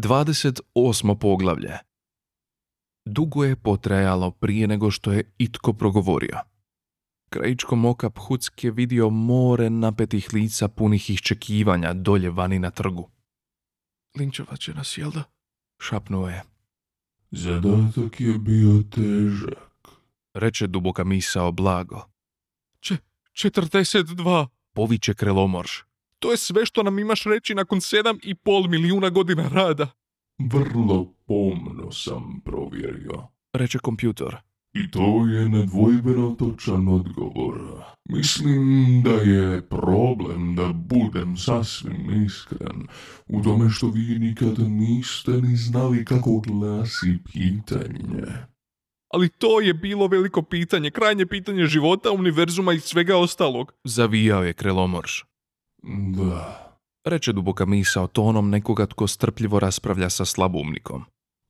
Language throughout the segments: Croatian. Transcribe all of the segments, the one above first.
28. poglavlje Dugo je potrajalo prije nego što je itko progovorio. Krajičkom oka Phuck je vidio more napetih lica punih iščekivanja dolje vani na trgu. Linčovat će nas, jel da? Šapnuo je. Zadatak je bio težak. Reče duboka misao blago. Če, 42. Poviće krelomorš. To je sve što nam imaš reći nakon sedam i pol milijuna godina rada. Vrlo pomno sam provjerio. Reče kompjutor. I to je nedvojbeno točan odgovor. Mislim da je problem, da budem sasvim iskren, u tome što vi nikad niste ni znali kako glasi pitanje. Ali to je bilo veliko pitanje, krajnje pitanje života, univerzuma i svega ostalog. Zavijao je krelomorš. Da, Reče duboka misao tonom nekoga tko strpljivo raspravlja sa slabumnikom.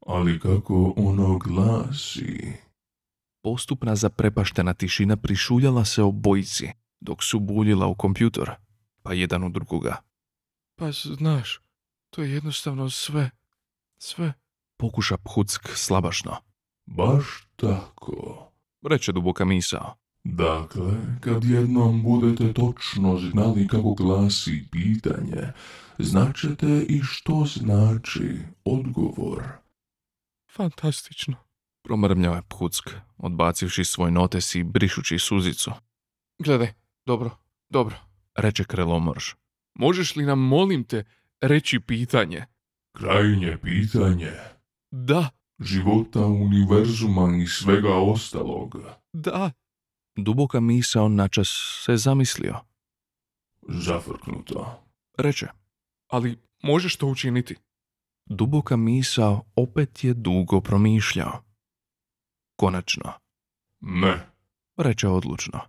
ali kako ono glasi? Postupna zaprepaštena tišina prišuljala se obojici, dok su buljila u kompjutor, pa jedan u drugoga. Pa znaš, to je jednostavno sve. Sve. Pokuša Phuck slabašno. Baš tako. Reče duboka misao. Dakle, kad jednom budete točno znali kako glasi pitanje, značete i što znači odgovor. Fantastično. Promrmljao je Phuck, odbacivši svoj notes i brišući suzicu. Gledaj, dobro, dobro. Reče krelomorš. Možeš li nam, molim te, reći pitanje? Krajnje pitanje Da, života, univerzuma i svega ostaloga. da. Duboka misao načas se zamislio. Zafrknuto. Reče. Ali možeš to učiniti? Duboka misao opet je dugo promišljao. Konačno, Ne. reče odlučno.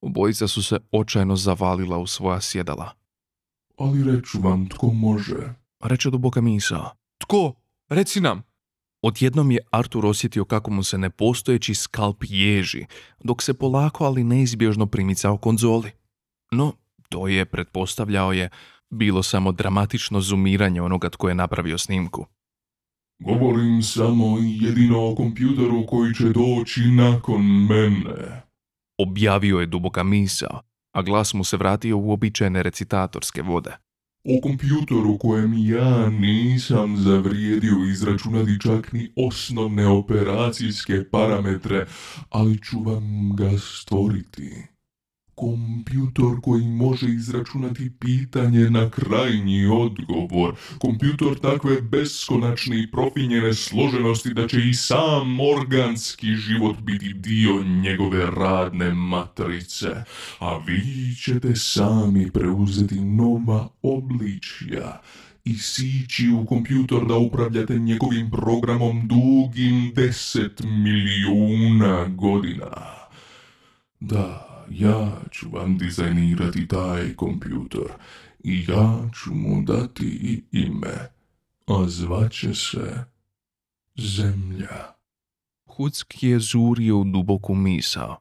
Obojica su se očajno zavalila u svoja sjedala. Ali reću vam tko može. Reče duboka misao. Tko? Reci nam. Odjednom je Artur osjetio kako mu se nepostojeći skalp ježi, dok se polako ali neizbježno primicao konzoli. No, to je, pretpostavljao je, bilo samo dramatično zumiranje onoga tko je napravio snimku. Govorim samo jedino o kompjuteru koji će doći nakon mene. Objavio je duboka misao, a glas mu se vratio u običajne recitatorske vode. O kompjutoru kojem ja nisam zavrijedio izračunati čak ni osnovne operacijske parametre, ali ću vam ga stvoriti. Kompjutor koji može izračunati pitanje na krajnji odgovor. Kompjutor takve beskonačne i profinjene složenosti da će i sam organski život biti dio njegove radne matrice. A vi ćete sami preuzeti nova obličja i sići u kompjutor da upravljate njegovim programom dugim deset milijuna godina. Da, ja ću vam dizajnirati taj kompjutor i ja ću mu dati i ime, a zvaće se Zemlja. Huck je zurio u duboku misao.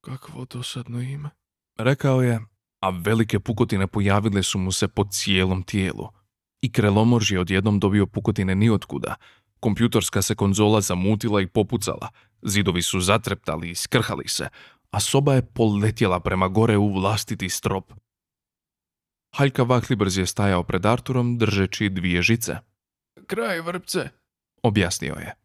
Kakvo dosadno ime. Rekao je, a velike pukotine pojavile su mu se po cijelom tijelu. I krelomorž je odjednom dobio pukotine niotkuda. Kompjutorska se konzola zamutila i popucala. Zidovi su zatreptali i skrhali se, a soba je poletjela prema gore u vlastiti strop. Haljka Vaklibrz je stajao pred Arturom držeći dvije žice. Kraj vrpce. Objasnio je.